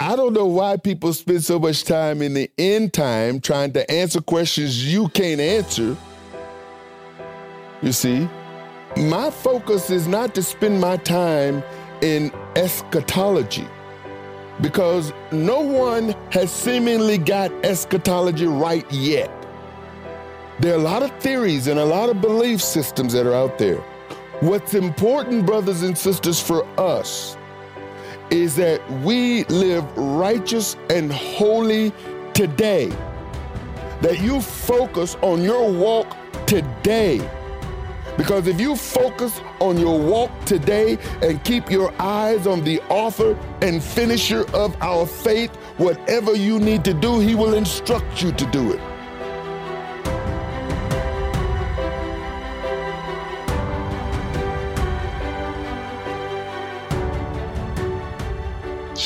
I don't know why people spend so much time in the end time trying to answer questions you can't answer. You see, my focus is not to spend my time in eschatology because no one has seemingly got eschatology right yet. There are a lot of theories and a lot of belief systems that are out there. What's important, brothers and sisters, for us is that we live righteous and holy today. That you focus on your walk today because if you focus on your walk today and keep your eyes on the author and finisher of our faith, whatever you need to do, he will instruct you to do it.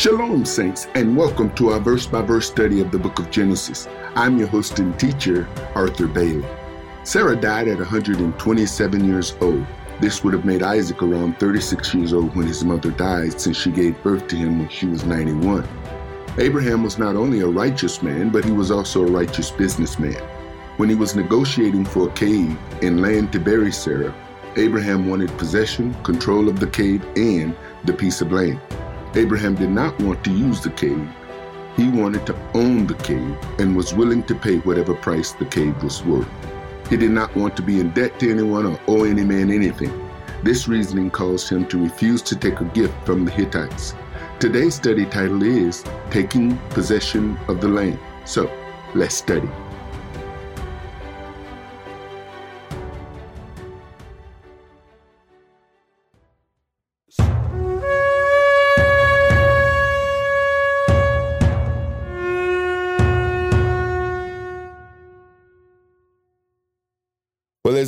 Shalom, Saints, and welcome to our verse by verse study of the book of Genesis. I'm your host and teacher, Arthur Bailey. Sarah died at 127 years old. This would have made Isaac around 36 years old when his mother died, since she gave birth to him when she was 91. Abraham was not only a righteous man, but he was also a righteous businessman. When he was negotiating for a cave and land to bury Sarah, Abraham wanted possession, control of the cave, and the piece of land. Abraham did not want to use the cave. He wanted to own the cave and was willing to pay whatever price the cave was worth. He did not want to be in debt to anyone or owe any man anything. This reasoning caused him to refuse to take a gift from the Hittites. Today's study title is Taking Possession of the Land. So, let's study.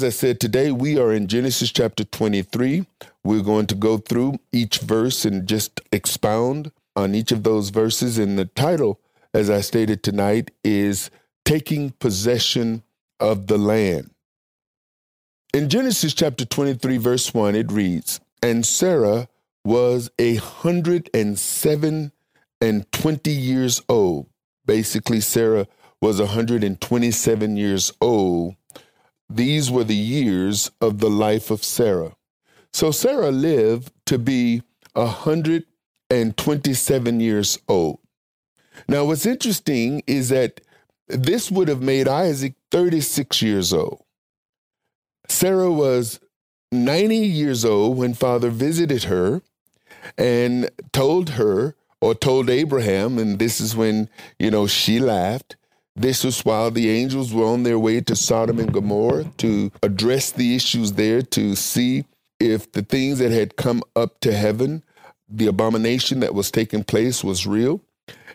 I said, today we are in Genesis chapter 23. We're going to go through each verse and just expound on each of those verses. And the title, as I stated tonight, is Taking Possession of the Land. In Genesis chapter 23, verse 1, it reads, And Sarah was a hundred and seven and twenty years old. Basically, Sarah was 127 years old these were the years of the life of Sarah. So Sarah lived to be 127 years old. Now, what's interesting is that this would have made Isaac 36 years old. Sarah was 90 years old when Father visited her and told her, or told Abraham, and this is when, you know, she laughed. This was while the angels were on their way to Sodom and Gomorrah to address the issues there, to see if the things that had come up to heaven, the abomination that was taking place, was real.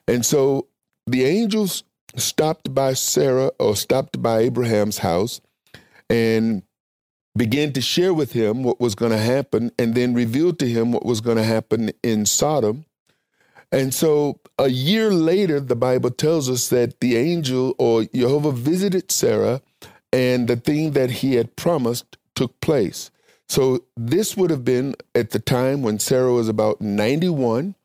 And so the angels stopped by Sarah or stopped by Abraham's house and began to share with him what was going to happen and then revealed to him what was going to happen in Sodom. And so a year later, the Bible tells us that the angel or Jehovah visited Sarah and the thing that he had promised took place. So this would have been at the time when Sarah was about 91.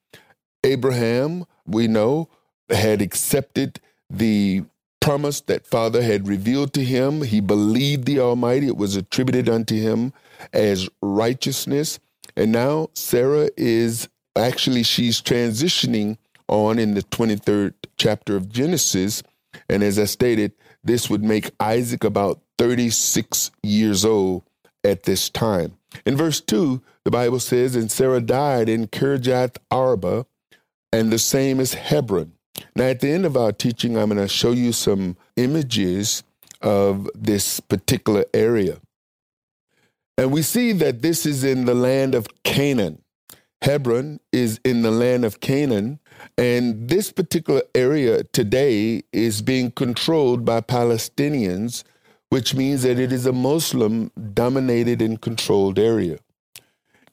Abraham, we know, had accepted the promise that Father had revealed to him. He believed the Almighty. It was attributed unto him as righteousness. And now Sarah is actually she's transitioning on in the 23rd chapter of Genesis. And as I stated, this would make Isaac about 36 years old at this time. In verse 2, the Bible says, And Sarah died in Kirjath Arba, and the same is Hebron. Now, at the end of our teaching, I'm going to show you some images of this particular area. And we see that this is in the land of Canaan. Hebron is in the land of Canaan, and this particular area today is being controlled by Palestinians, which means that it is a Muslim dominated and controlled area.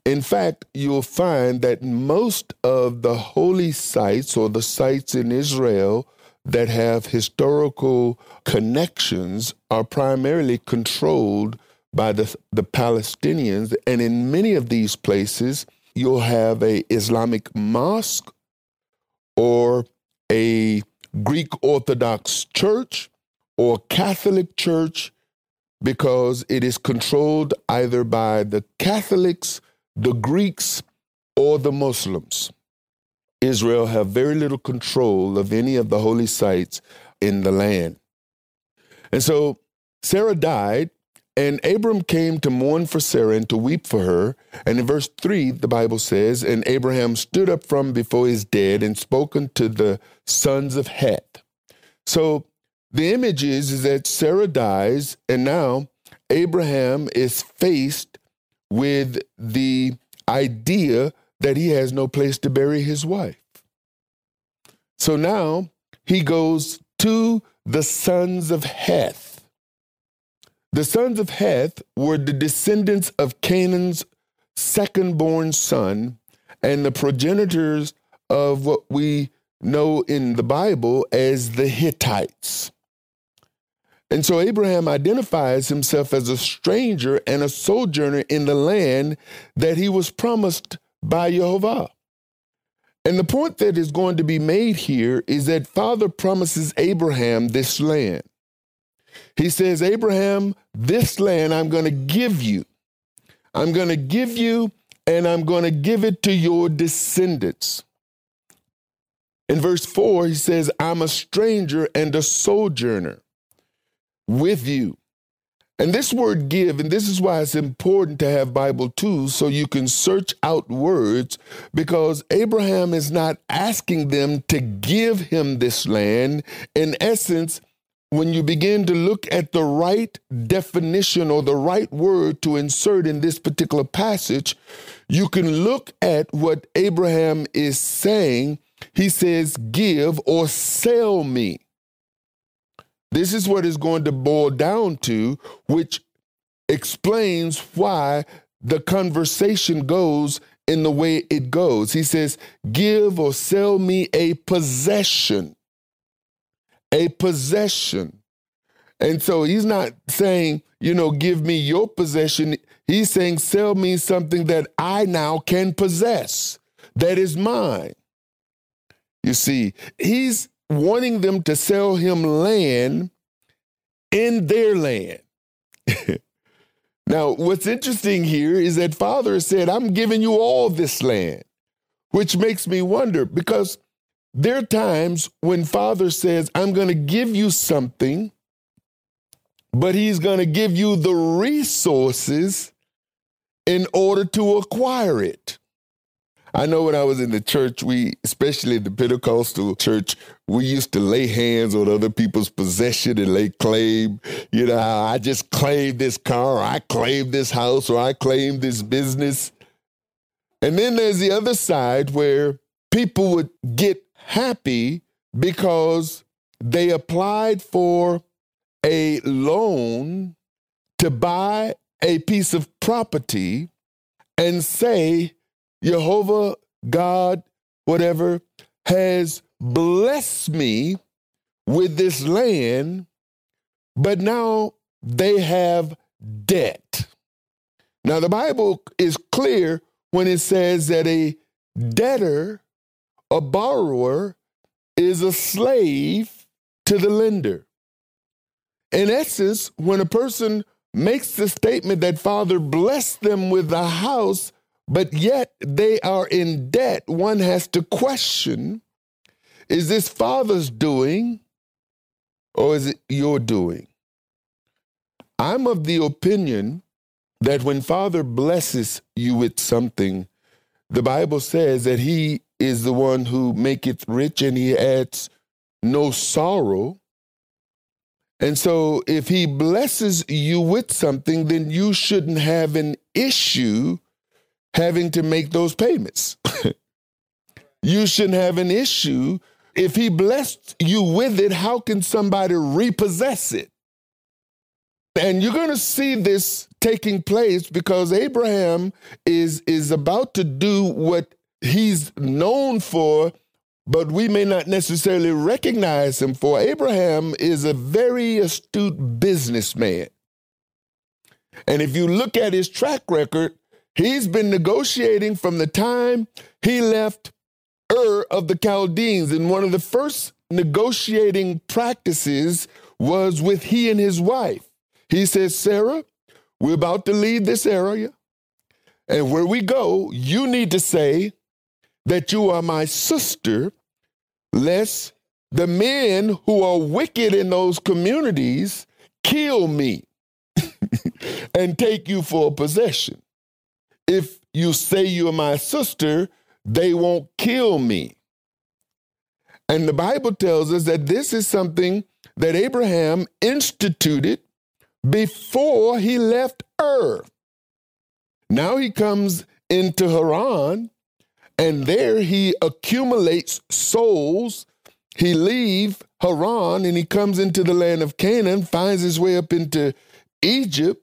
In fact, you'll find that most of the holy sites or the sites in Israel that have historical connections are primarily controlled by the, the Palestinians. And in many of these places, you'll have a Islamic mosque or a Greek Orthodox church or Catholic church because it is controlled either by the Catholics, the Greeks, or the Muslims. Israel have very little control of any of the holy sites in the land. And so Sarah died, and Abram came to mourn for Sarah and to weep for her. And in verse 3, the Bible says, And Abraham stood up from before his dead and spoke unto the sons of Heth. So the image is, is that Sarah dies, and now Abraham is faced with the idea that he has no place to bury his wife. So now he goes to the sons of Heth. The sons of Heth were the descendants of Canaan's second born son and the progenitors of what we know in the Bible as the Hittites. And so Abraham identifies himself as a stranger and a sojourner in the land that he was promised by Jehovah. And the point that is going to be made here is that Father promises Abraham this land. He says, Abraham, this land I'm going to give you. I'm going to give you, and I'm going to give it to your descendants. In verse 4, he says, I'm a stranger and a sojourner with you. And this word give, and this is why it's important to have Bible tools so you can search out words, because Abraham is not asking them to give him this land. In essence, when you begin to look at the right definition or the right word to insert in this particular passage, you can look at what Abraham is saying. He says, Give or sell me. This is what is going to boil down to, which explains why the conversation goes in the way it goes. He says, Give or sell me a possession. A possession. And so he's not saying, you know, give me your possession. He's saying, sell me something that I now can possess, that is mine. You see, he's wanting them to sell him land in their land. now, what's interesting here is that Father said, I'm giving you all this land, which makes me wonder because there are times when Father says, I'm going to give you something, but He's going to give you the resources in order to acquire it. I know when I was in the church, we, especially the Pentecostal church, we used to lay hands on other people's possession and lay claim. You know, I just claimed this car, or I claimed this house, or I claimed this business. And then there's the other side where people would get happy because they applied for a loan to buy a piece of property and say, Jehovah, God, whatever, has blessed me with this land, but now they have debt. Now, the Bible is clear when it says that a debtor, a borrower, is a slave to the lender. In essence, when a person makes the statement that Father blessed them with a house, but yet they are in debt. One has to question is this father's doing or is it your doing? I'm of the opinion that when Father blesses you with something, the Bible says that He is the one who maketh rich and He adds no sorrow. And so if He blesses you with something, then you shouldn't have an issue having to make those payments. you shouldn't have an issue. If he blessed you with it, how can somebody repossess it? And you're going to see this taking place because Abraham is is about to do what he's known for, but we may not necessarily recognize him for. Abraham is a very astute businessman. And if you look at his track record, He's been negotiating from the time he left Ur of the Chaldeans. And one of the first negotiating practices was with he and his wife. He says, Sarah, we're about to leave this area. And where we go, you need to say that you are my sister, lest the men who are wicked in those communities kill me and take you for a possession. If you say you're my sister, they won't kill me. And the Bible tells us that this is something that Abraham instituted before he left Ur. Now he comes into Haran, and there he accumulates souls. He leaves Haran and he comes into the land of Canaan, finds his way up into Egypt,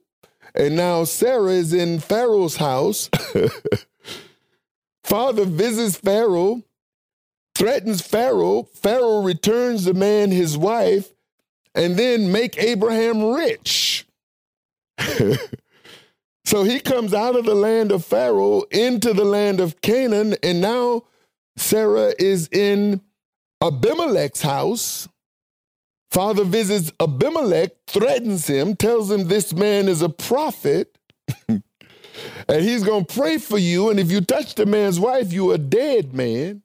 and now Sarah is in Pharaoh's house. Father visits Pharaoh, threatens Pharaoh. Pharaoh returns the man his wife, and then make Abraham rich. so he comes out of the land of Pharaoh into the land of Canaan, and now Sarah is in Abimelech's house. Father visits Abimelech, threatens him, tells him this man is a prophet. and he's going to pray for you. And if you touch the man's wife, you're a dead man.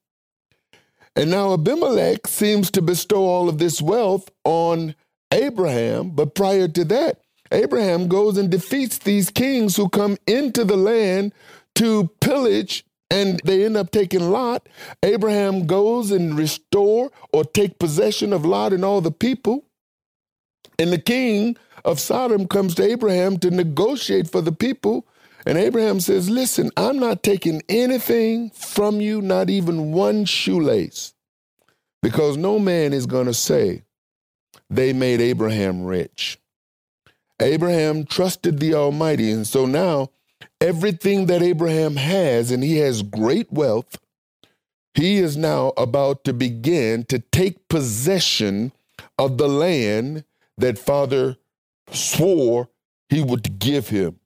And now Abimelech seems to bestow all of this wealth on Abraham. But prior to that, Abraham goes and defeats these kings who come into the land to pillage and they end up taking Lot. Abraham goes and restore or take possession of Lot and all the people. And the king of Sodom comes to Abraham to negotiate for the people. And Abraham says, Listen, I'm not taking anything from you, not even one shoelace, because no man is going to say they made Abraham rich. Abraham trusted the Almighty. And so now everything that Abraham has, and he has great wealth, he is now about to begin to take possession of the land that Father swore he would give him.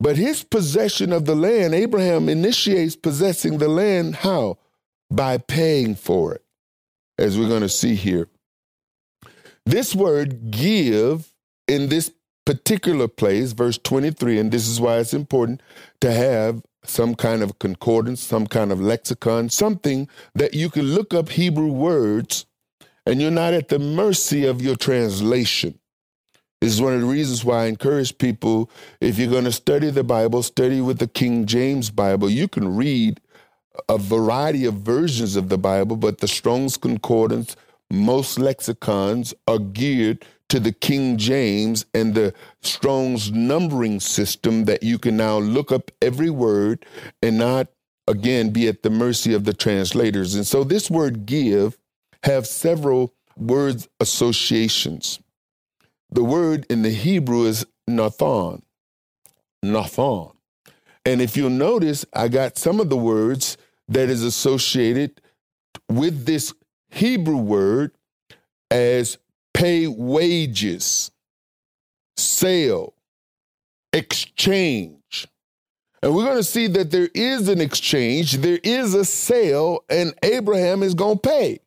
But his possession of the land, Abraham initiates possessing the land how? By paying for it, as we're going to see here. This word give in this particular place, verse 23, and this is why it's important to have some kind of concordance, some kind of lexicon, something that you can look up Hebrew words and you're not at the mercy of your translation. This is one of the reasons why I encourage people if you're going to study the Bible, study with the King James Bible. You can read a variety of versions of the Bible, but the Strong's Concordance, most lexicons are geared to the King James and the Strong's numbering system that you can now look up every word and not again be at the mercy of the translators. And so this word give have several words associations. The word in the Hebrew is Nathan. Nathan. And if you'll notice, I got some of the words that is associated with this Hebrew word as pay wages, sale, exchange. And we're going to see that there is an exchange, there is a sale, and Abraham is going to pay.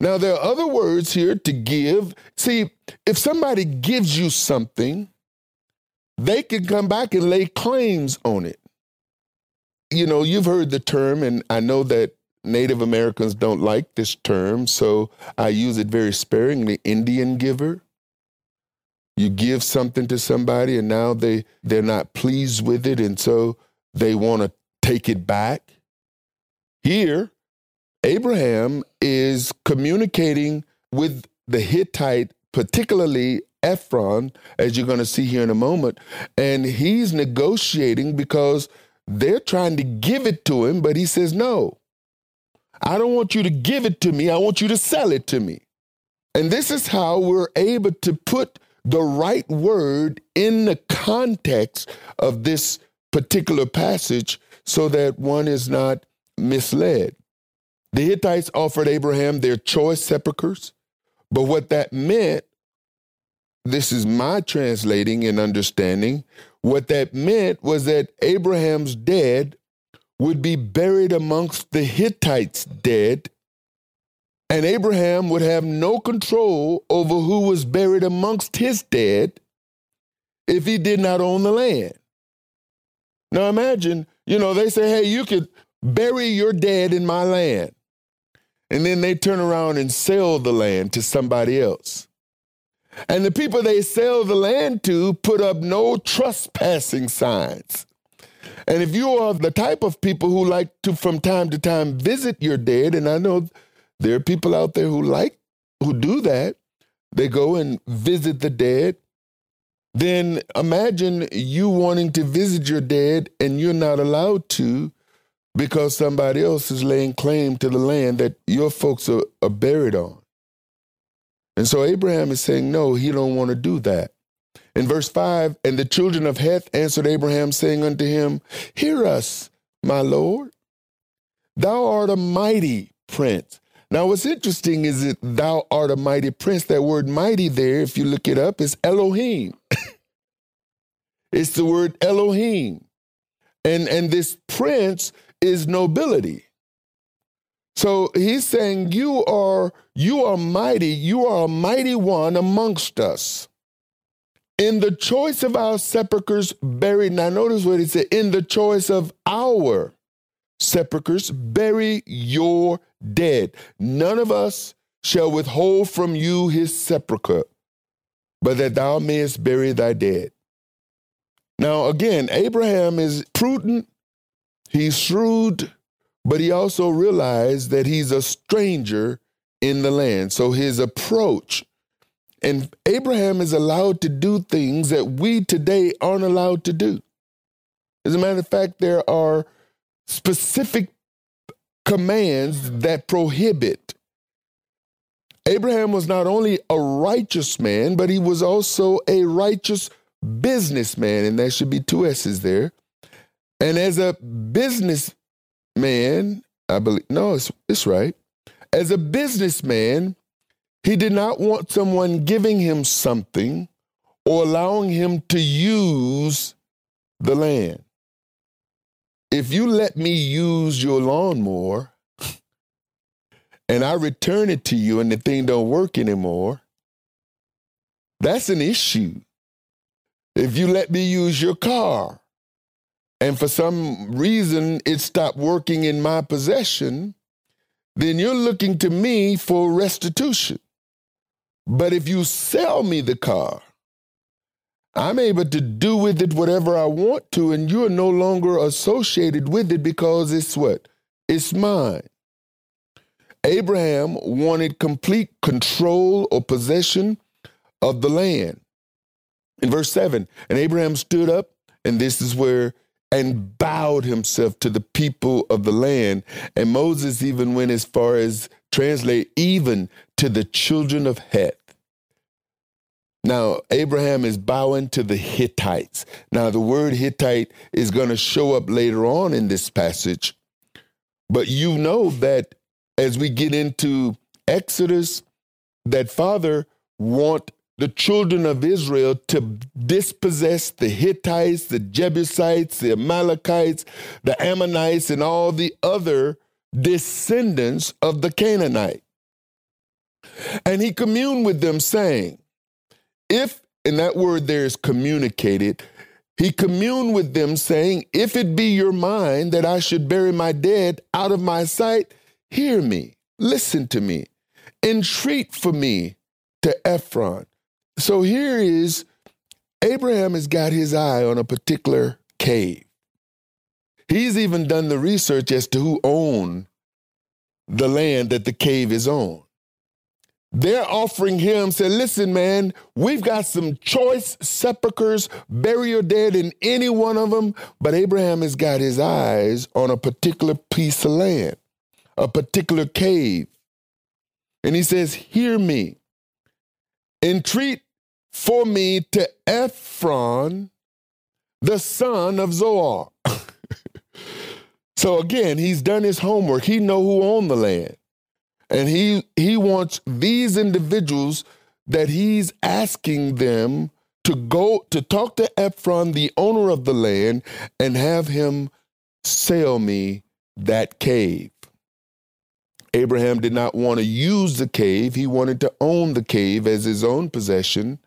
Now, there are other words here to give. See, if somebody gives you something, they can come back and lay claims on it. You know, you've heard the term, and I know that Native Americans don't like this term, so I use it very sparingly. Indian giver. You give something to somebody and now they, they're not pleased with it, and so they want to take it back. Here, Abraham is communicating with the Hittite, particularly Ephron, as you're going to see here in a moment, and he's negotiating because they're trying to give it to him, but he says, No, I don't want you to give it to me. I want you to sell it to me. And this is how we're able to put the right word in the context of this particular passage so that one is not misled. The Hittites offered Abraham their choice sepulchres, but what that meant, this is my translating and understanding, what that meant was that Abraham's dead would be buried amongst the Hittites dead, and Abraham would have no control over who was buried amongst his dead if he did not own the land. Now imagine, you know, they say, hey, you could bury your dead in my land. And then they turn around and sell the land to somebody else. And the people they sell the land to put up no trespassing signs. And if you are the type of people who like to, from time to time, visit your dead, and I know there are people out there who like, who do that, they go and visit the dead. Then imagine you wanting to visit your dead and you're not allowed to because somebody else is laying claim to the land that your folks are, are buried on. And so Abraham is saying, no, he don't want to do that. In verse 5, and the children of Heth answered Abraham, saying unto him, Hear us, my Lord. Thou art a mighty prince. Now, what's interesting is that thou art a mighty prince. That word mighty there, if you look it up, is Elohim. it's the word Elohim. And, and this prince is nobility. So he's saying, You are you are mighty, you are a mighty one amongst us. In the choice of our sepulchres buried, now notice what he said, in the choice of our sepulchres, bury your dead. None of us shall withhold from you his sepulchre, but that thou mayest bury thy dead. Now, again, Abraham is prudent, he's shrewd, but he also realized that he's a stranger in the land. So his approach, and Abraham is allowed to do things that we today aren't allowed to do. As a matter of fact, there are specific commands that prohibit. Abraham was not only a righteous man, but he was also a righteous businessman, and there should be two S's there. And as a businessman, I believe, no, it's, it's right. As a businessman, he did not want someone giving him something or allowing him to use the land. If you let me use your lawnmower and I return it to you and the thing don't work anymore, that's an issue. If you let me use your car and for some reason it stopped working in my possession, then you're looking to me for restitution. But if you sell me the car, I'm able to do with it whatever I want to, and you're no longer associated with it because it's what? It's mine. Abraham wanted complete control or possession of the land. In verse 7, and Abraham stood up, and this is where and bowed himself to the people of the land. And Moses even went as far as translate even to the children of Heth. Now, Abraham is bowing to the Hittites. Now, the word Hittite is going to show up later on in this passage. But you know that as we get into Exodus, that Father want the children of Israel to dispossess the Hittites, the Jebusites, the Amalekites, the Ammonites, and all the other descendants of the Canaanite. And he communed with them, saying, If, and that word there is communicated, he communed with them, saying, If it be your mind that I should bury my dead out of my sight, hear me, listen to me, entreat for me to Ephron so here is Abraham has got his eye on a particular cave. He's even done the research as to who owned the land that the cave is on. They're offering him, say, listen, man, we've got some choice sepulchres, bury your dead in any one of them. But Abraham has got his eyes on a particular piece of land, a particular cave. And he says, Hear me. Entreat for me to Ephron, the son of Zohar. so again, he's done his homework. He know who owned the land. And he he wants these individuals that he's asking them to go to talk to Ephron, the owner of the land, and have him sell me that cave. Abraham did not want to use the cave, he wanted to own the cave as his own possession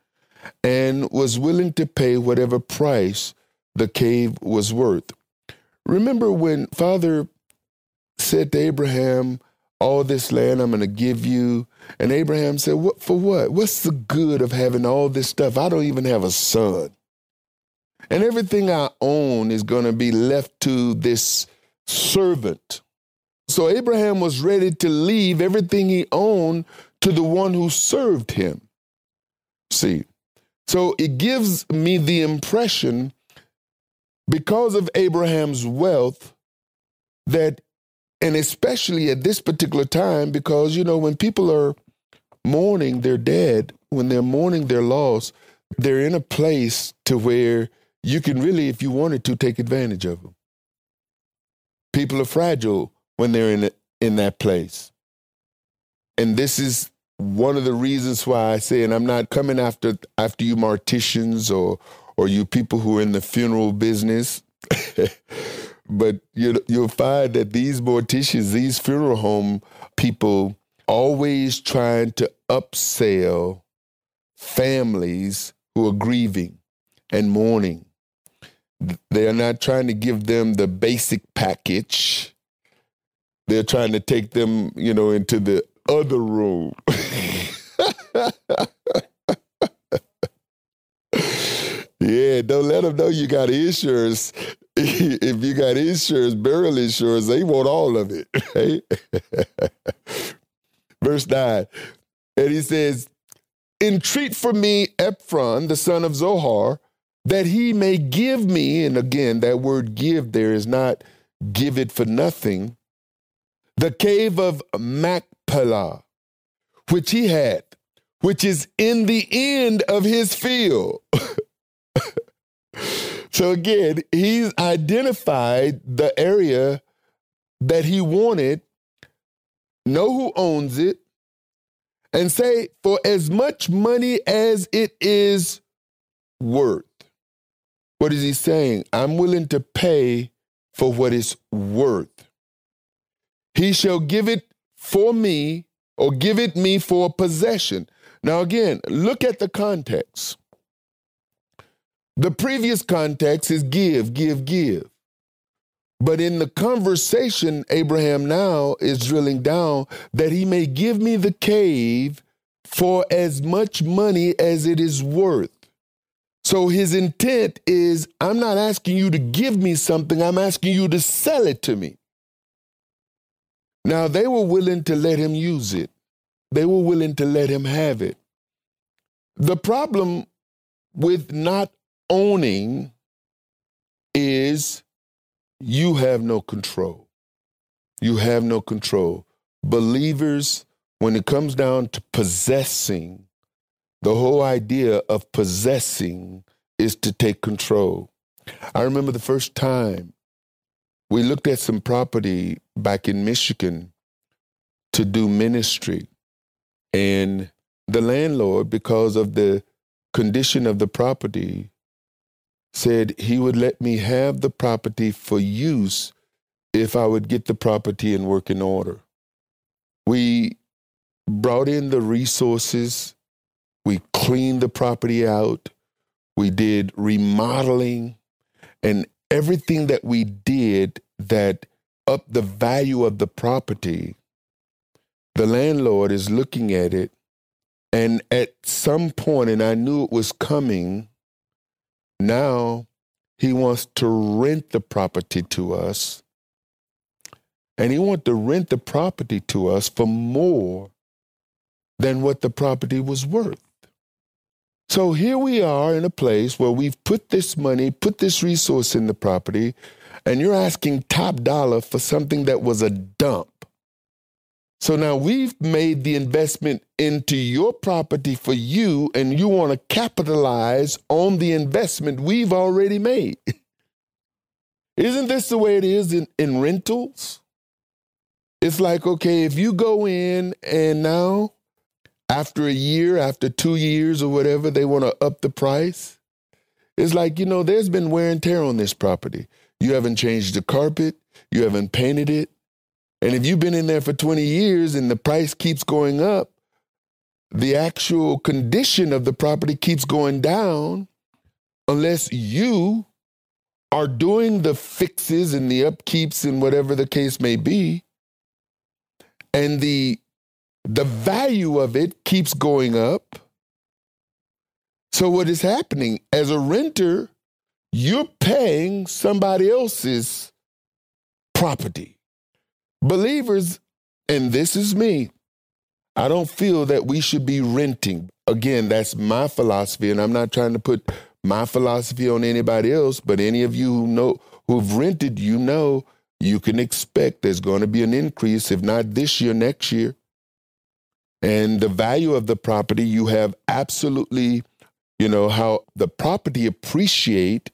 and was willing to pay whatever price the cave was worth. Remember when Father said to Abraham, All this land I'm going to give you. And Abraham said, What for what? What's the good of having all this stuff? I don't even have a son. And everything I own is going to be left to this servant. So Abraham was ready to leave everything he owned to the one who served him. See, so it gives me the impression, because of Abraham's wealth, that, and especially at this particular time, because, you know, when people are mourning their dead, when they're mourning their loss, they're in a place to where you can really, if you wanted to, take advantage of them. People are fragile when they're in, in that place. And this is one of the reasons why I say, and I'm not coming after after you morticians or or you people who are in the funeral business, but you you'll find that these morticians, these funeral home people, always trying to upsell families who are grieving and mourning. They are not trying to give them the basic package. They're trying to take them, you know, into the other room. yeah, don't let them know you got insurance. if you got insurance, burial insurance, they want all of it. Right? Verse 9. And he says, Entreat for me Ephron, the son of Zohar, that he may give me, and again, that word give there is not give it for nothing, the cave of Machpelah, which he had, which is in the end of his field. So again, he's identified the area that he wanted, know who owns it, and say, for as much money as it is worth. What is he saying? I'm willing to pay for what it's worth. He shall give it for me or give it me for possession. Now, again, look at the context. The previous context is give, give, give. But in the conversation, Abraham now is drilling down that he may give me the cave for as much money as it is worth. So his intent is I'm not asking you to give me something, I'm asking you to sell it to me. Now, they were willing to let him use it, they were willing to let him have it. The problem with not owning is you have no control. You have no control. Believers, when it comes down to possessing, the whole idea of possessing is to take control. I remember the first time we looked at some property back in Michigan to do ministry. And the landlord, because of the condition of the property, said he would let me have the property for use if I would get the property in working order. We brought in the resources, we cleaned the property out, we did remodeling, and everything that we did that up the value of the property, the landlord is looking at it. And at some point, and I knew it was coming, now he wants to rent the property to us. And he wants to rent the property to us for more than what the property was worth. So here we are in a place where we've put this money, put this resource in the property, and you're asking top dollar for something that was a dump. So now we've made the investment into your property for you, and you want to capitalize on the investment we've already made. Isn't this the way it is in, in rentals? It's like, okay, if you go in and now, after a year, after two years or whatever, they want to up the price. It's like, you know, there's been wear and tear on this property. You haven't changed the carpet. You haven't painted it. And if you've been in there for 20 years and the price keeps going up, the actual condition of the property keeps going down unless you are doing the fixes and the upkeeps and whatever the case may be. And the the value of it keeps going up. So what is happening as a renter, you're paying somebody else's property. Believers, and this is me, I don't feel that we should be renting. Again, that's my philosophy, and I'm not trying to put my philosophy on anybody else, but any of you who know who've rented, you know you can expect there's going to be an increase, if not this year, next year. And the value of the property, you have absolutely, you know, how the property appreciate,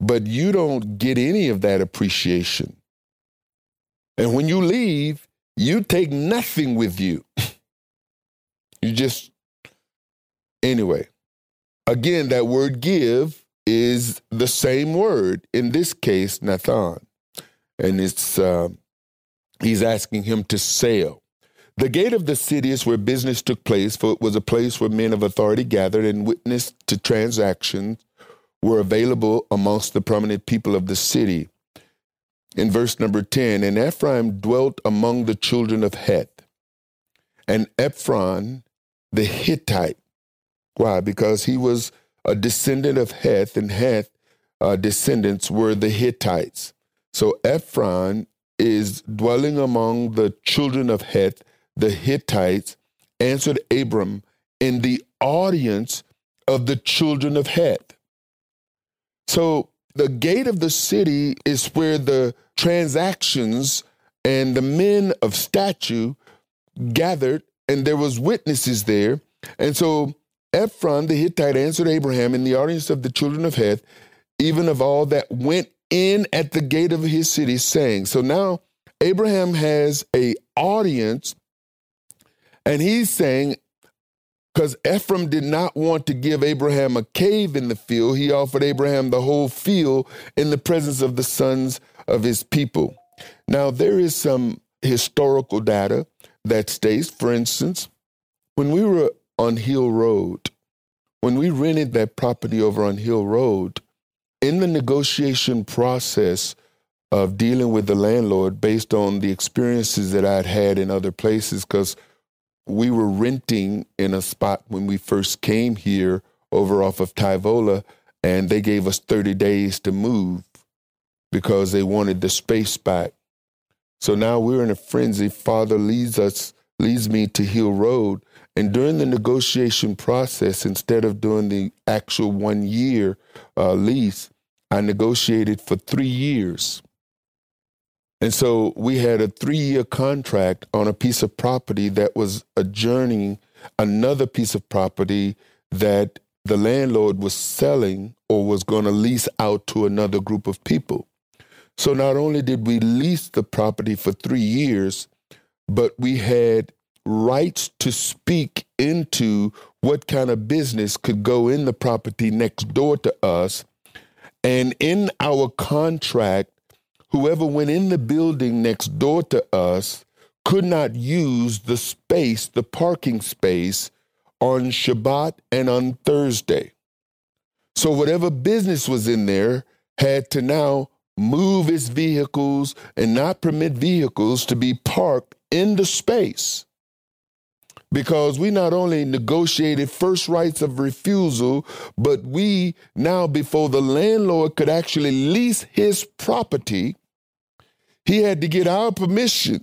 but you don't get any of that appreciation. And when you leave, you take nothing with you. you just, anyway. Again, that word give is the same word, in this case, Nathan. And it's, uh, he's asking him to sail. The gate of the city is where business took place, for it was a place where men of authority gathered and witnessed to transactions were available amongst the prominent people of the city in verse number 10 and Ephraim dwelt among the children of Heth. And Ephron, the Hittite. Why? Because he was a descendant of Heth, and Heth uh, descendants were the Hittites. So Ephron is dwelling among the children of Heth, the Hittites, answered Abram in the audience of the children of Heth. So the gate of the city is where the transactions and the men of statue gathered, and there was witnesses there. And so Ephron the Hittite answered Abraham in the audience of the children of Heth, even of all that went in at the gate of his city, saying, So now Abraham has a audience, and he's saying, because Ephraim did not want to give Abraham a cave in the field, he offered Abraham the whole field in the presence of the sons of his people. Now, there is some historical data that states, for instance, when we were on Hill Road, when we rented that property over on Hill Road, in the negotiation process of dealing with the landlord based on the experiences that I'd had in other places, because we were renting in a spot when we first came here over off of Tyvola, and they gave us 30 days to move because they wanted the space back. So now we're in a frenzy. Father leads us, leads me to Hill Road. And during the negotiation process, instead of doing the actual one year uh, lease, I negotiated for three years. And so we had a three year contract on a piece of property that was adjourning another piece of property that the landlord was selling or was going to lease out to another group of people. So not only did we lease the property for three years, but we had rights to speak into what kind of business could go in the property next door to us. And in our contract, whoever went in the building next door to us could not use the space, the parking space, on Shabbat and on Thursday. So whatever business was in there had to now move its vehicles and not permit vehicles to be parked in the space. Because we not only negotiated first rights of refusal, but we now, before the landlord could actually lease his property, he had to get our permission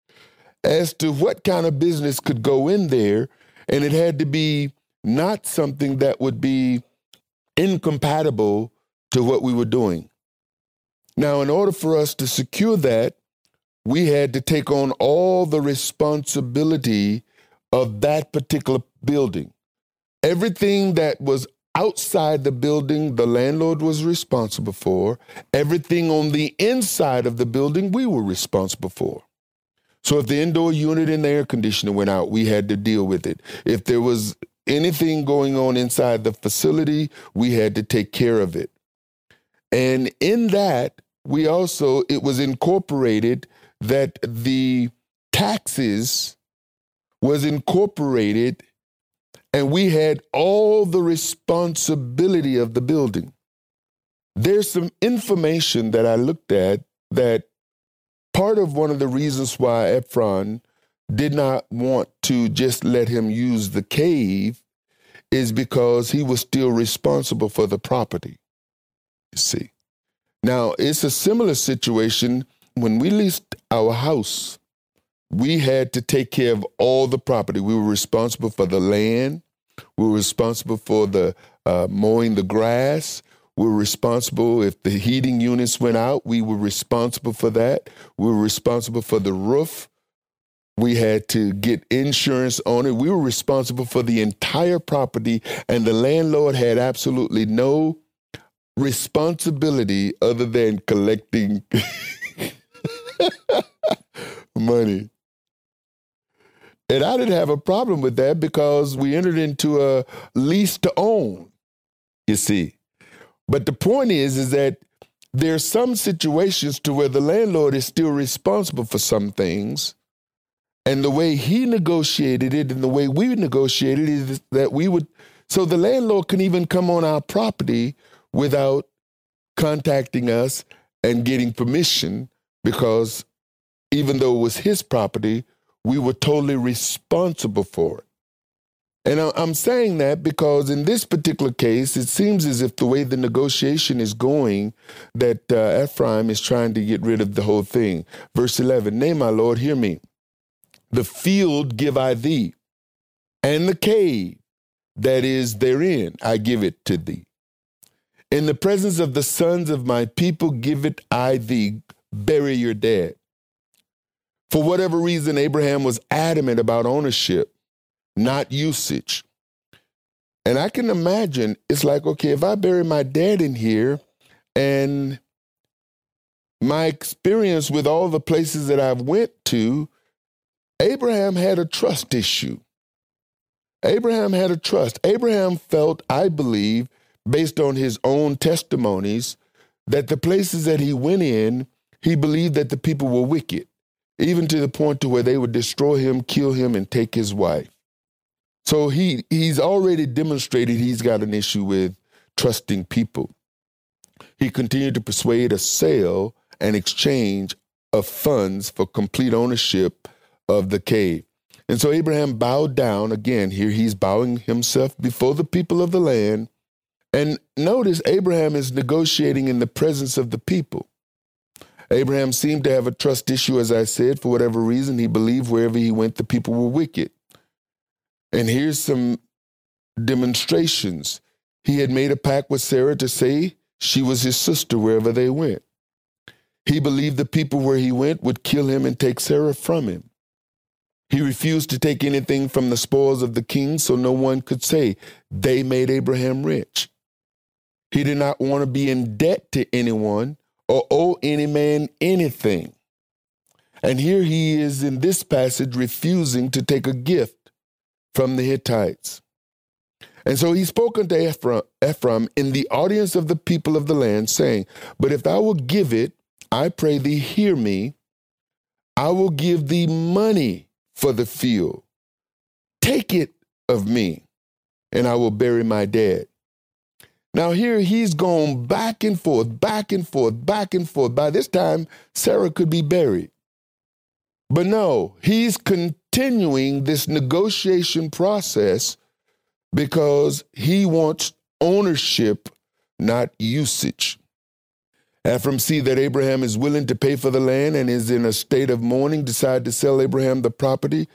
as to what kind of business could go in there. And it had to be not something that would be incompatible to what we were doing. Now, in order for us to secure that, we had to take on all the responsibility of that particular building. Everything that was outside the building, the landlord was responsible for. Everything on the inside of the building, we were responsible for. So if the indoor unit and the air conditioner went out, we had to deal with it. If there was anything going on inside the facility, we had to take care of it. And in that, we also, it was incorporated that the taxes was incorporated and we had all the responsibility of the building. There's some information that I looked at that part of one of the reasons why Ephron did not want to just let him use the cave is because he was still responsible for the property. You see. Now, it's a similar situation when we leased our house. We had to take care of all the property. We were responsible for the land. We were responsible for the uh, mowing the grass. We were responsible if the heating units went out. We were responsible for that. We were responsible for the roof. We had to get insurance on it. We were responsible for the entire property, and the landlord had absolutely no responsibility other than collecting money. And I didn't have a problem with that because we entered into a lease to own, you see. But the point is, is that there's some situations to where the landlord is still responsible for some things. And the way he negotiated it and the way we negotiated it is that we would, so the landlord can even come on our property without contacting us and getting permission because even though it was his property, we were totally responsible for it. And I'm saying that because in this particular case, it seems as if the way the negotiation is going, that uh, Ephraim is trying to get rid of the whole thing. Verse 11 Nay, my Lord, hear me. The field give I thee, and the cave that is therein I give it to thee. In the presence of the sons of my people, give it I thee, bury your dead. For whatever reason, Abraham was adamant about ownership, not usage. And I can imagine it's like, okay, if I bury my dad in here and my experience with all the places that I've went to, Abraham had a trust issue. Abraham had a trust. Abraham felt, I believe, based on his own testimonies, that the places that he went in, he believed that the people were wicked even to the point to where they would destroy him, kill him, and take his wife. So he he's already demonstrated he's got an issue with trusting people. He continued to persuade a sale and exchange of funds for complete ownership of the cave. And so Abraham bowed down again. Here he's bowing himself before the people of the land. And notice Abraham is negotiating in the presence of the people. Abraham seemed to have a trust issue, as I said, for whatever reason. He believed wherever he went, the people were wicked. And here's some demonstrations. He had made a pact with Sarah to say she was his sister wherever they went. He believed the people where he went would kill him and take Sarah from him. He refused to take anything from the spoils of the king, so no one could say they made Abraham rich. He did not want to be in debt to anyone, or owe any man anything. And here he is in this passage refusing to take a gift from the Hittites. And so he spoke unto Ephraim, Ephraim in the audience of the people of the land, saying, But if thou wilt give it, I pray thee, hear me. I will give thee money for the field. Take it of me, and I will bury my dead. Now, here he's going back and forth, back and forth, back and forth. By this time, Sarah could be buried. But no, he's continuing this negotiation process because he wants ownership, not usage. Ephraim see that Abraham is willing to pay for the land and is in a state of mourning, decide to sell Abraham the property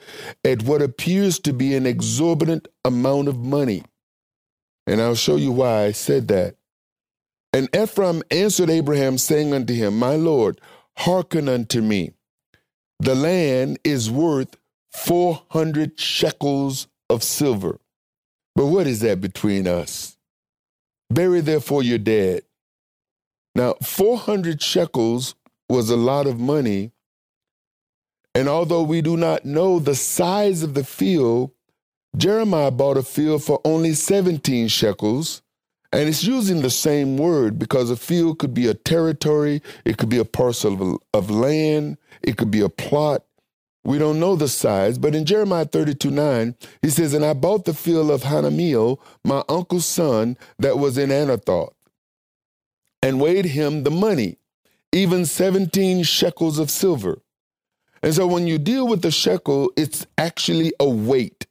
at what appears to be an exorbitant amount of money. And I'll show you why I said that. And Ephraim answered Abraham, saying unto him, My Lord, hearken unto me. The land is worth 400 shekels of silver. But what is that between us? Bury therefore your dead. Now, 400 shekels was a lot of money. And although we do not know the size of the field, Jeremiah bought a field for only 17 shekels, And it's using the same word because a field could be a territory, it could be a parcel of, of land, it could be a plot. We don't know the size, but in Jeremiah 32 9, he says, And I bought the field of Hanameel, my uncle's son, that was in Anathoth, and weighed him the money, even 17 shekels of silver. And so when you deal with the shekel, it's actually a weight.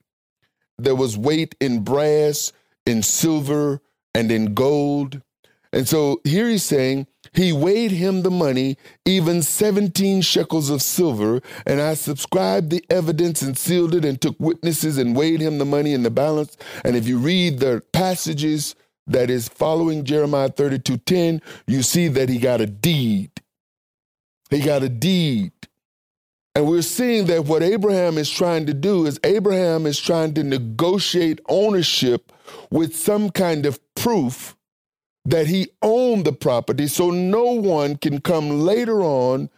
There was weight in brass, in silver, and in gold. And so here he's saying, he weighed him the money, even 17 shekels of silver, and I subscribed the evidence and sealed it and took witnesses and weighed him the money in the balance. And if you read the passages that is following Jeremiah 32 10, you see that he got a deed. He got a deed. And we're seeing that what Abraham is trying to do is Abraham is trying to negotiate ownership with some kind of proof that he owned the property so no one can come later on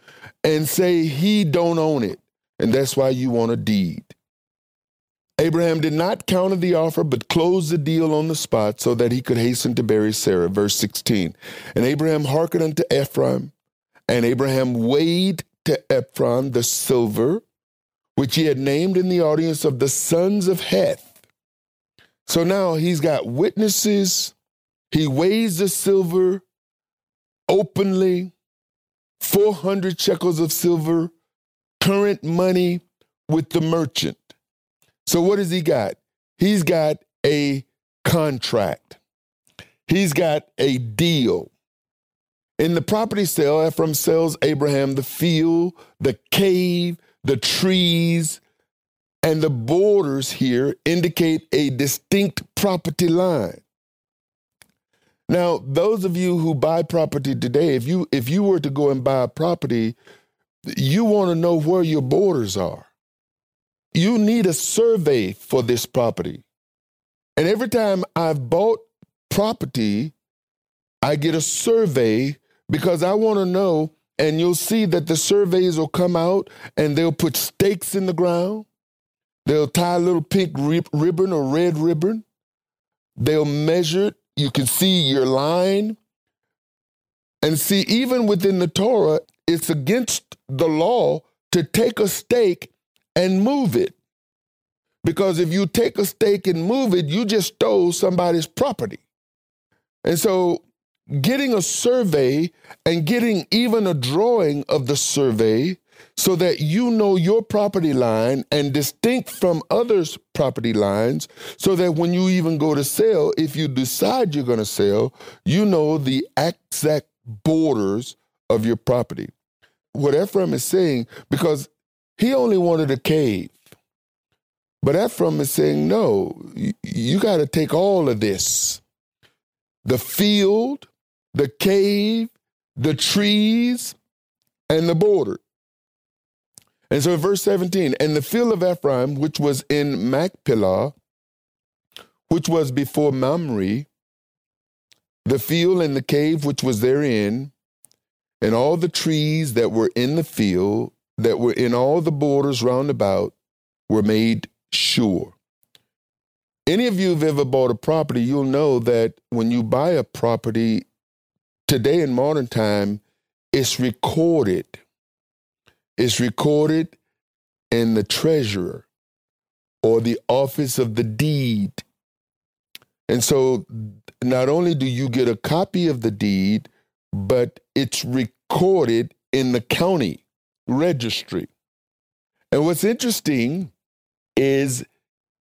and say he don't own it. And that's why you want a deed. Abraham did not counter the offer, but closed the deal on the spot so that he could hasten to bury Sarah. Verse 16. And Abraham hearkened unto Ephraim, and Abraham weighed to Ephron the silver, which he had named in the audience of the sons of Heth. So now he's got witnesses. He weighs the silver openly, 400 shekels of silver, current money with the merchant. So what has he got? He's got a contract. He's got a deal. In the property sale, Ephraim sells Abraham the field, the cave, the trees, and the borders here indicate a distinct property line. Now, those of you who buy property today, if you if you were to go and buy a property, you want to know where your borders are. You need a survey for this property. And every time I've bought property, I get a survey because I want to know, and you'll see that the surveys will come out and they'll put stakes in the ground. They'll tie a little pink rib- ribbon or red ribbon. They'll measure it. You can see your line. And see, even within the Torah, it's against the law to take a stake and move it. Because if you take a stake and move it, you just stole somebody's property. And so getting a survey and getting even a drawing of the survey so that you know your property line and distinct from others' property lines, so that when you even go to sell, if you decide you're going to sell, you know the exact borders of your property. What Ephraim is saying, because he only wanted a cave. But Ephraim is saying, no, you, you got to take all of this the field, the cave, the trees, and the border. And so in verse 17, and the field of Ephraim, which was in Machpelah, which was before Mamre, the field and the cave which was therein, and all the trees that were in the field, that were in all the borders round about, were made sure. Any of you have ever bought a property, you'll know that when you buy a property, today in modern time, it's recorded. It's recorded in the treasurer or the office of the deed. And so not only do you get a copy of the deed, but it's recorded in the county registry. And what's interesting is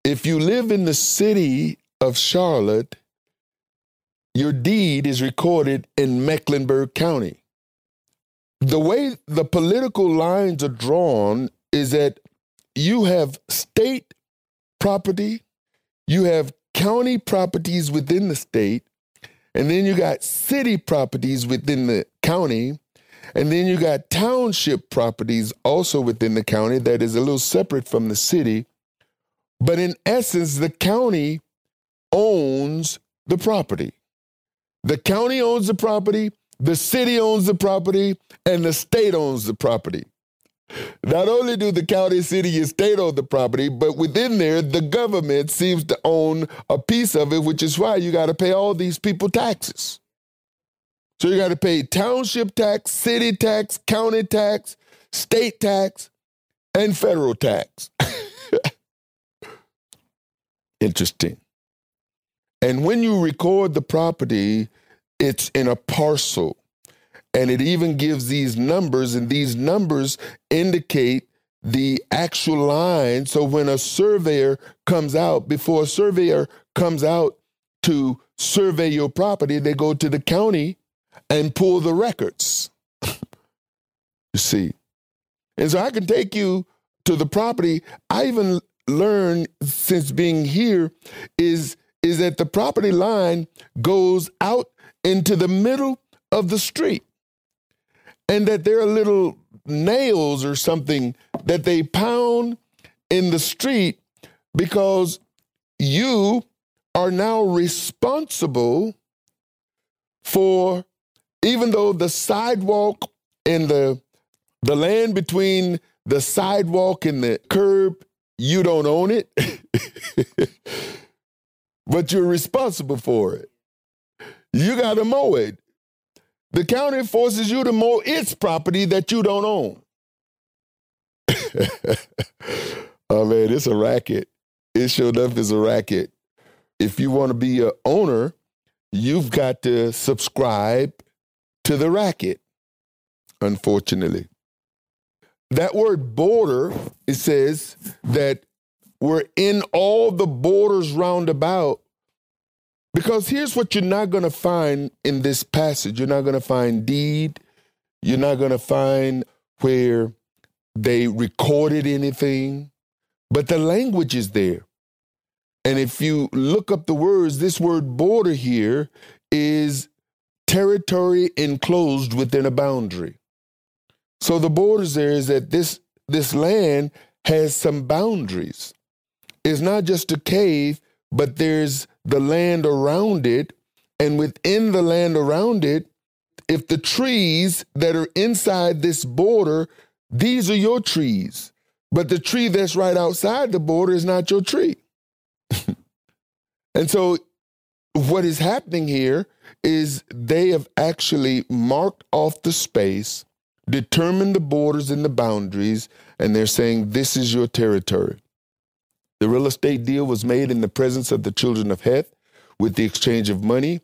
if you live in the city of Charlotte, your deed is recorded in Mecklenburg County. The way the political lines are drawn is that you have state property, you have county properties within the state, and then you got city properties within the county, and then you got township properties also within the county that is a little separate from the city. But in essence, the county owns the property. The county owns the property, the city owns the property, and the state owns the property. Not only do the county, city, and state own the property, but within there, the government seems to own a piece of it, which is why you got to pay all these people taxes. So you got to pay township tax, city tax, county tax, state tax, and federal tax. Interesting. And when you record the property, it's in a parcel. And it even gives these numbers, and these numbers indicate the actual line. So when a surveyor comes out, before a surveyor comes out to survey your property, they go to the county and pull the records. you see. And so I can take you to the property. I even learned since being here is is that the property line goes out into the middle of the street and that there are little nails or something that they pound in the street because you are now responsible for even though the sidewalk and the the land between the sidewalk and the curb you don't own it but you're responsible for it you got to mow it the county forces you to mow its property that you don't own. oh man, it's a racket. It sure enough is a racket. If you want to be a owner, you've got to subscribe to the racket, unfortunately. That word border, it says that we're in all the borders round about because here's what you're not going to find in this passage you're not going to find deed, you're not going to find where they recorded anything, but the language is there. And if you look up the words, this word border here is territory enclosed within a boundary. So the borders there is that this this land has some boundaries. It's not just a cave, but there's the land around it. And within the land around it, if the trees that are inside this border, these are your trees. But the tree that's right outside the border is not your tree. and so what is happening here is they have actually marked off the space, determined the borders and the boundaries, and they're saying, This is your territory. The real estate deal was made in the presence of the children of Heth with the exchange of money,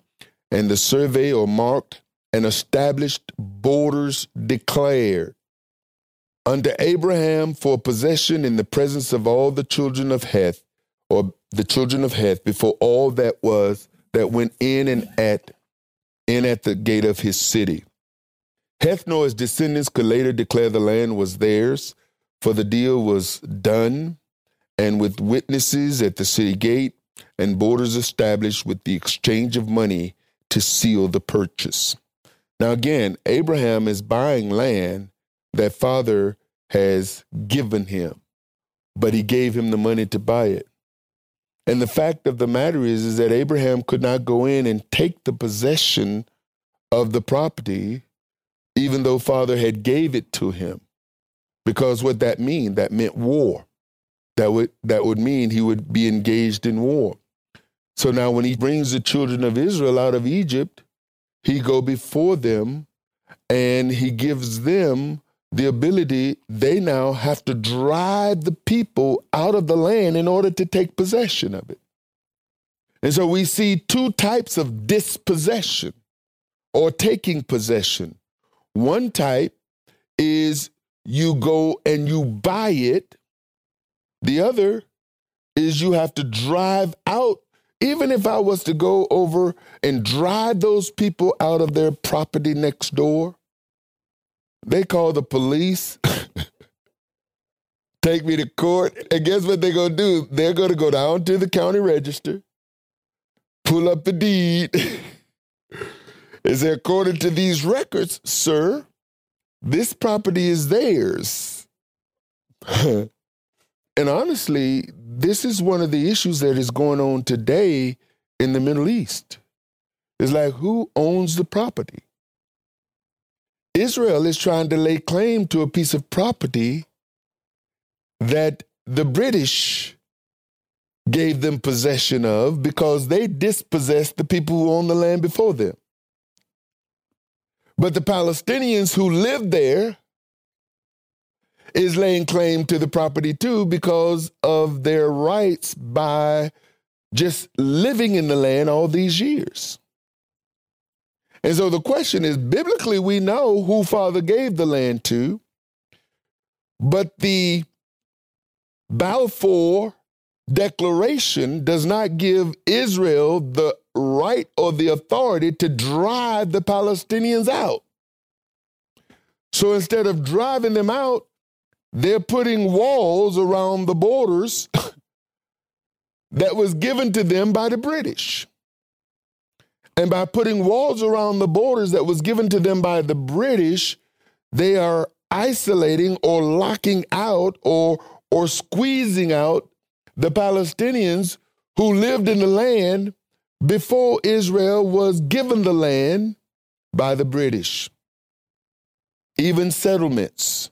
and the survey or marked and established borders declared unto Abraham for possession in the presence of all the children of Heth, or the children of Heth, before all that was that went in and at in at the gate of his city. Heth nor his descendants could later declare the land was theirs, for the deal was done and with witnesses at the city gate and borders established with the exchange of money to seal the purchase. Now, again, Abraham is buying land that father has given him, but he gave him the money to buy it. And the fact of the matter is, is that Abraham could not go in and take the possession of the property, even though father had gave it to him. Because what that mean? That meant war that would that would mean he would be engaged in war. So now when he brings the children of Israel out of Egypt, he go before them and he gives them the ability they now have to drive the people out of the land in order to take possession of it. And so we see two types of dispossession or taking possession. One type is you go and you buy it the other is you have to drive out. Even if I was to go over and drive those people out of their property next door, they call the police, take me to court, and guess what they're going to do? They're going to go down to the county register, pull up the deed. and say, according to these records, sir, this property is theirs. And honestly, this is one of the issues that is going on today in the Middle East. It's like who owns the property? Israel is trying to lay claim to a piece of property that the British gave them possession of because they dispossessed the people who owned the land before them. But the Palestinians who lived there is laying claim to the property too because of their rights by just living in the land all these years. And so the question is biblically, we know who Father gave the land to, but the Balfour Declaration does not give Israel the right or the authority to drive the Palestinians out. So instead of driving them out, they're putting walls around the borders that was given to them by the British. And by putting walls around the borders that was given to them by the British, they are isolating or locking out or or squeezing out the Palestinians who lived in the land before Israel was given the land by the British. Even settlements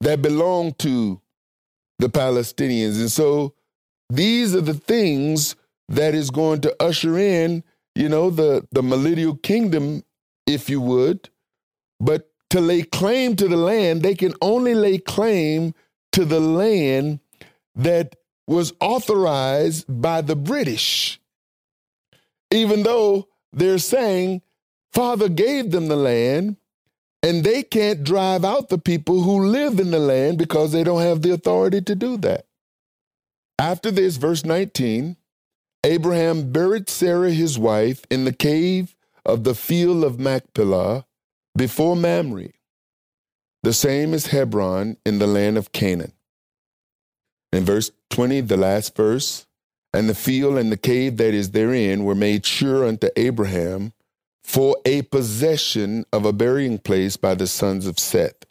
that belong to the Palestinians. And so these are the things that is going to usher in, you know, the, the millennial kingdom, if you would. But to lay claim to the land, they can only lay claim to the land that was authorized by the British, even though they're saying Father gave them the land and they can't drive out the people who live in the land because they don't have the authority to do that. After this, verse 19 Abraham buried Sarah, his wife, in the cave of the field of Machpelah before Mamre. The same as Hebron in the land of Canaan. In verse 20, the last verse, and the field and the cave that is therein were made sure unto Abraham for a possession of a burying place by the sons of Seth.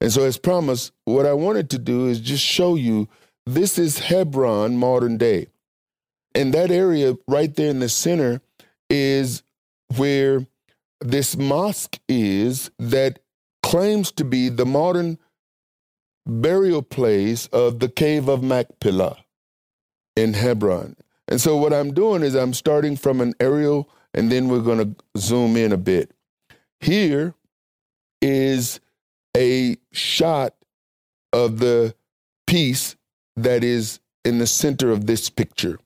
And so, as promised, what I wanted to do is just show you this is Hebron modern day. And that area right there in the center is where this mosque is that claims to be the modern burial place of the cave of Machpelah in Hebron. And so what I'm doing is I'm starting from an aerial and then we're going to zoom in a bit. Here is a shot of the piece that is in the center of this picture.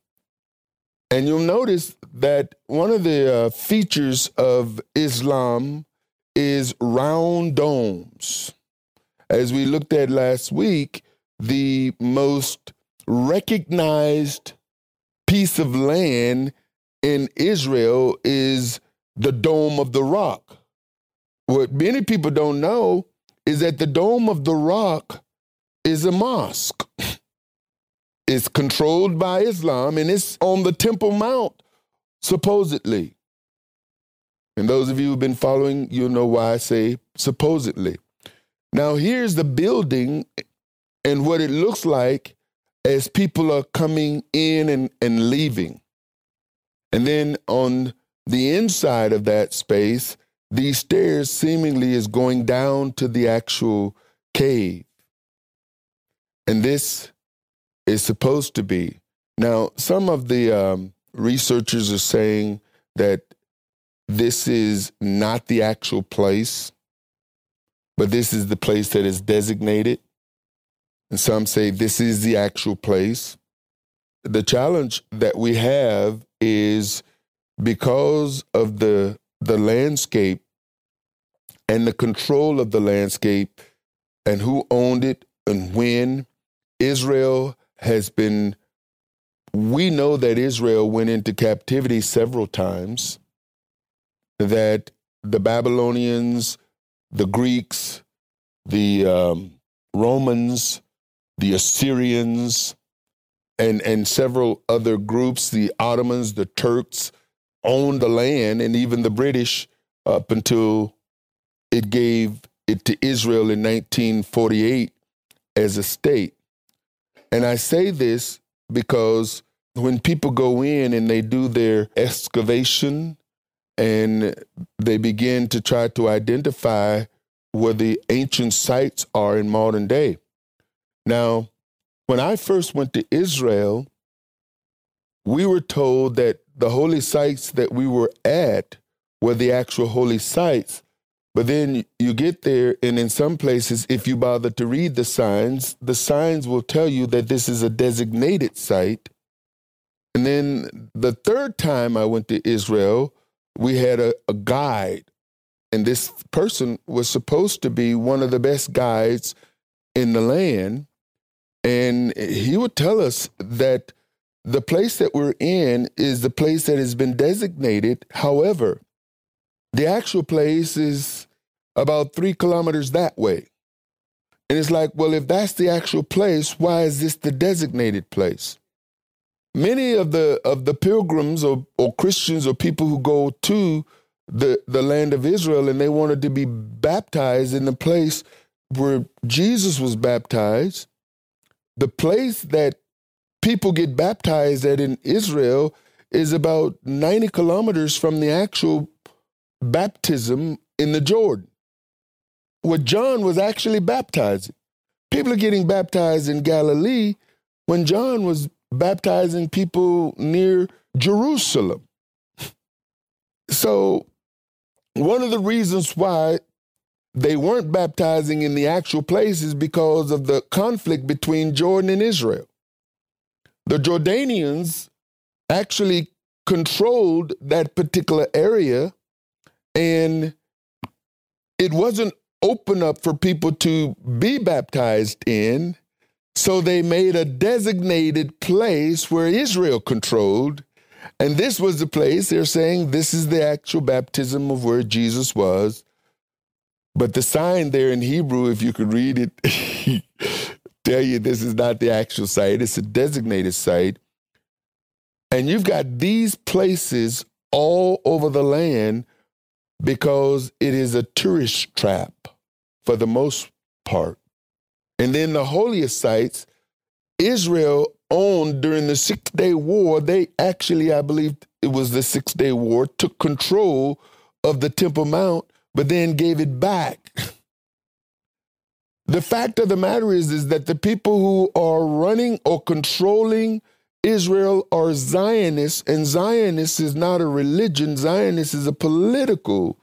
And you'll notice that one of the uh, features of Islam is round domes. As we looked at last week, the most recognized piece of land in Israel is the Dome of the Rock. What many people don't know is that the Dome of the Rock is a mosque. It's controlled by Islam and it's on the Temple Mount, supposedly. And those of you who've been following, you'll know why I say supposedly. Now, here's the building and what it looks like as people are coming in and, and leaving. And then on the inside of that space, these stairs seemingly is going down to the actual cave. And this is supposed to be. Now, some of the um, researchers are saying that this is not the actual place but this is the place that is designated. And some say this is the actual place. The challenge that we have is because of the the landscape and the control of the landscape and who owned it and when Israel has been we know that Israel went into captivity several times that the Babylonians the Greeks, the um, Romans, the Assyrians, and, and several other groups, the Ottomans, the Turks, owned the land, and even the British up until it gave it to Israel in 1948 as a state. And I say this because when people go in and they do their excavation and they begin to try to identify where the ancient sites are in modern day. Now, when I first went to Israel, we were told that the holy sites that we were at were the actual holy sites. But then you get there, and in some places, if you bother to read the signs, the signs will tell you that this is a designated site. And then the third time I went to Israel, we had a, a guide, and this person was supposed to be one of the best guides in the land. And he would tell us that the place that we're in is the place that has been designated. However, the actual place is about three kilometers that way. And it's like, well, if that's the actual place, why is this the designated place? Many of the of the pilgrims or, or Christians or people who go to the, the land of Israel and they wanted to be baptized in the place where Jesus was baptized, the place that people get baptized at in Israel is about 90 kilometers from the actual baptism in the Jordan, where John was actually baptizing. People are getting baptized in Galilee when John was baptizing people near Jerusalem. So, one of the reasons why they weren't baptizing in the actual places because of the conflict between Jordan and Israel. The Jordanians actually controlled that particular area, and it wasn't open up for people to be baptized in. So they made a designated place where Israel controlled. And this was the place they're saying this is the actual baptism of where Jesus was. But the sign there in Hebrew, if you could read it, tell you this is not the actual site, it's a designated site. And you've got these places all over the land because it is a tourist trap for the most part. And then the holiest sites, Israel owned during the Six Day War, they actually, I believe it was the Six Day War, took control of the Temple Mount, but then gave it back. The fact of the matter is, is that the people who are running or controlling Israel are Zionists, and Zionist is not a religion, Zionist is a political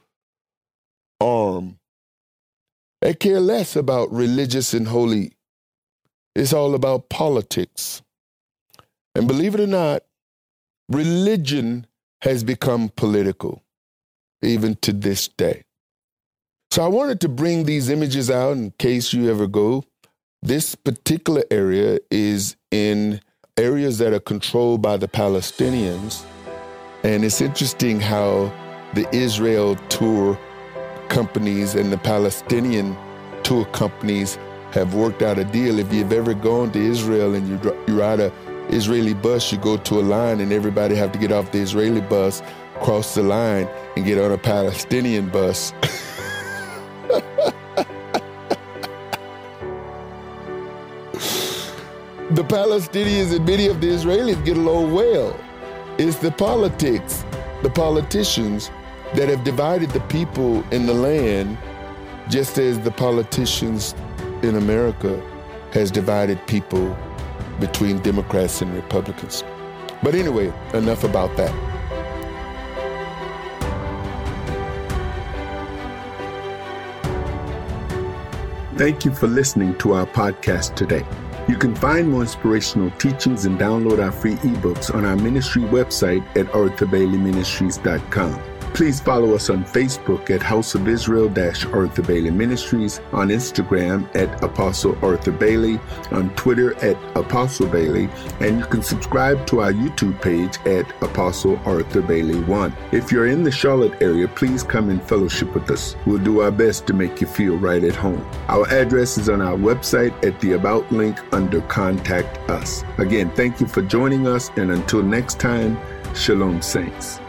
arm. They care less about religious and holy. It's all about politics. And believe it or not, religion has become political, even to this day. So I wanted to bring these images out in case you ever go. This particular area is in areas that are controlled by the Palestinians. And it's interesting how the Israel tour companies and the Palestinian tour companies have worked out a deal. If you've ever gone to Israel and you, you ride a Israeli bus, you go to a line and everybody have to get off the Israeli bus, cross the line, and get on a Palestinian bus. the Palestinians and many of the Israelis get along well. It's the politics, the politicians that have divided the people in the land, just as the politicians in America has divided people between Democrats and Republicans. But anyway, enough about that. Thank you for listening to our podcast today. You can find more inspirational teachings and download our free ebooks on our ministry website at arthurbaileyministries.com. Please follow us on Facebook at House of Israel Arthur Bailey Ministries, on Instagram at Apostle Arthur Bailey, on Twitter at Apostle Bailey, and you can subscribe to our YouTube page at Apostle Arthur Bailey 1. If you're in the Charlotte area, please come and fellowship with us. We'll do our best to make you feel right at home. Our address is on our website at the About link under Contact Us. Again, thank you for joining us, and until next time, Shalom, Saints.